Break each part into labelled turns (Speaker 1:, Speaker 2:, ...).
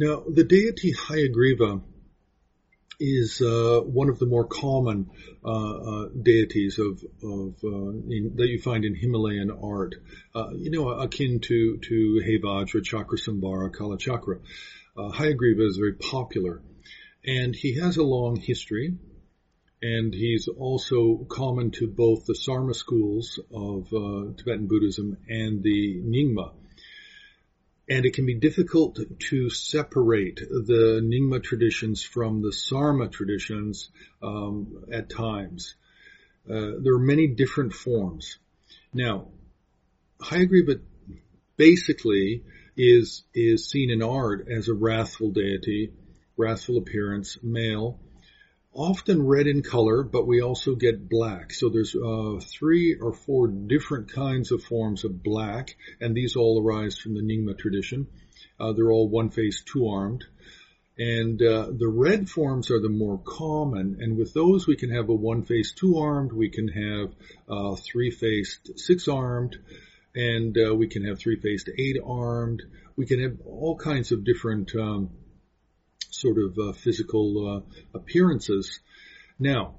Speaker 1: Now, the deity Hayagriva is uh, one of the more common uh, uh, deities of, of uh, in, that you find in Himalayan art. Uh, you know, akin to to Hevajra, Chakrasambhara, Kalachakra. Uh, Hayagriva is very popular, and he has a long history. And he's also common to both the Sarma schools of Tibetan Buddhism and the Nyingma and it can be difficult to separate the Nyingma traditions from the Sarma traditions um, at times. Uh, there are many different forms. Now, Hayagriva basically is is seen in art as a wrathful deity, wrathful appearance, male, often red in color, but we also get black. So there's uh, three or four different kinds of forms of black, and these all arise from the Nyingma tradition. Uh, they're all one-faced, two-armed. And uh, the red forms are the more common, and with those we can have a one-faced, two-armed, we can have uh, three-faced, six-armed, and uh, we can have three-faced, eight-armed. We can have all kinds of different um, sort of uh, physical uh, appearances. Now,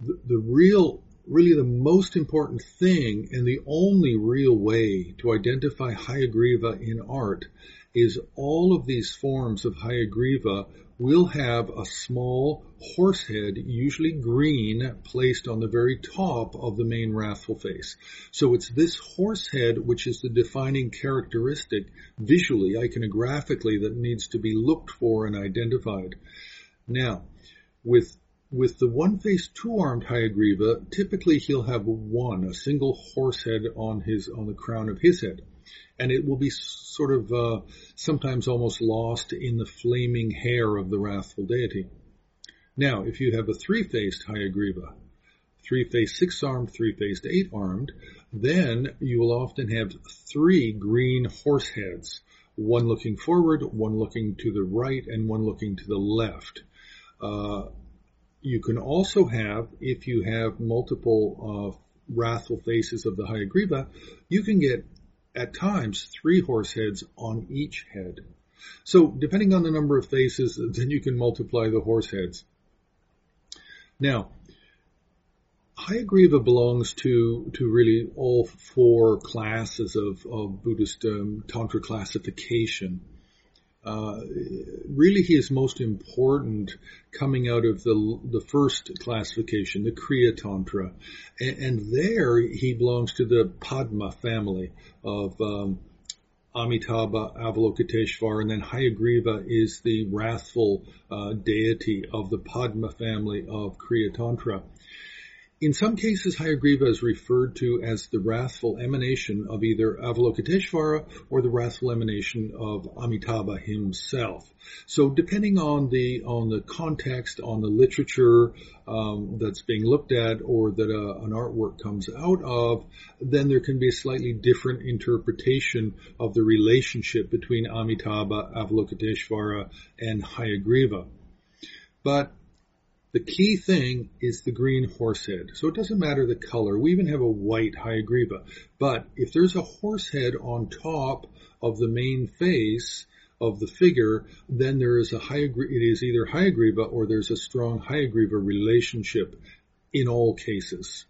Speaker 1: the, the real, really the most important thing and the only real way to identify Hayagriva in art is all of these forms of Hayagriva will have a small horse head, usually green, placed on the very top of the main wrathful face. So it's this horse head which is the defining characteristic visually, iconographically, that needs to be looked for and identified. Now, with with the one-faced two-armed Hayagriva, typically he'll have one, a single horse head on his on the crown of his head and it will be sort of uh, sometimes almost lost in the flaming hair of the wrathful deity. Now, if you have a three-faced Hayagriva, three-faced six-armed, three-faced eight-armed, then you will often have three green horse heads, one looking forward, one looking to the right, and one looking to the left. Uh, you can also have, if you have multiple uh, wrathful faces of the Hayagriva, you can get at times three horse heads on each head. So depending on the number of faces, then you can multiply the horse heads. Now, Hayagriva belongs to, to really all four classes of, of Buddhist um, Tantra classification. Uh, really he is most important coming out of the the first classification, the Kriya Tantra, and, and there he belongs to the Padma family of um, Amitabha, Avalokiteshvara, and then Hayagriva is the wrathful uh, deity of the Padma family of Kriya Tantra. In some cases, Hayagriva is referred to as the wrathful emanation of either Avalokiteshvara or the wrathful emanation of Amitabha himself. So depending on the on the context, on the literature um, that's being looked at, or that uh, an artwork comes out of, then there can be a slightly different interpretation of the relationship between Amitabha, Avalokiteshvara, and Hayagriva. But the key thing is the green horse head. So it doesn't matter the color. We even have a white Hayagriva. But if there's a horse head on top of the main face of the figure, then there is a Hayagriva, it is either Hayagriva or there's a strong Hayagriva relationship in all cases.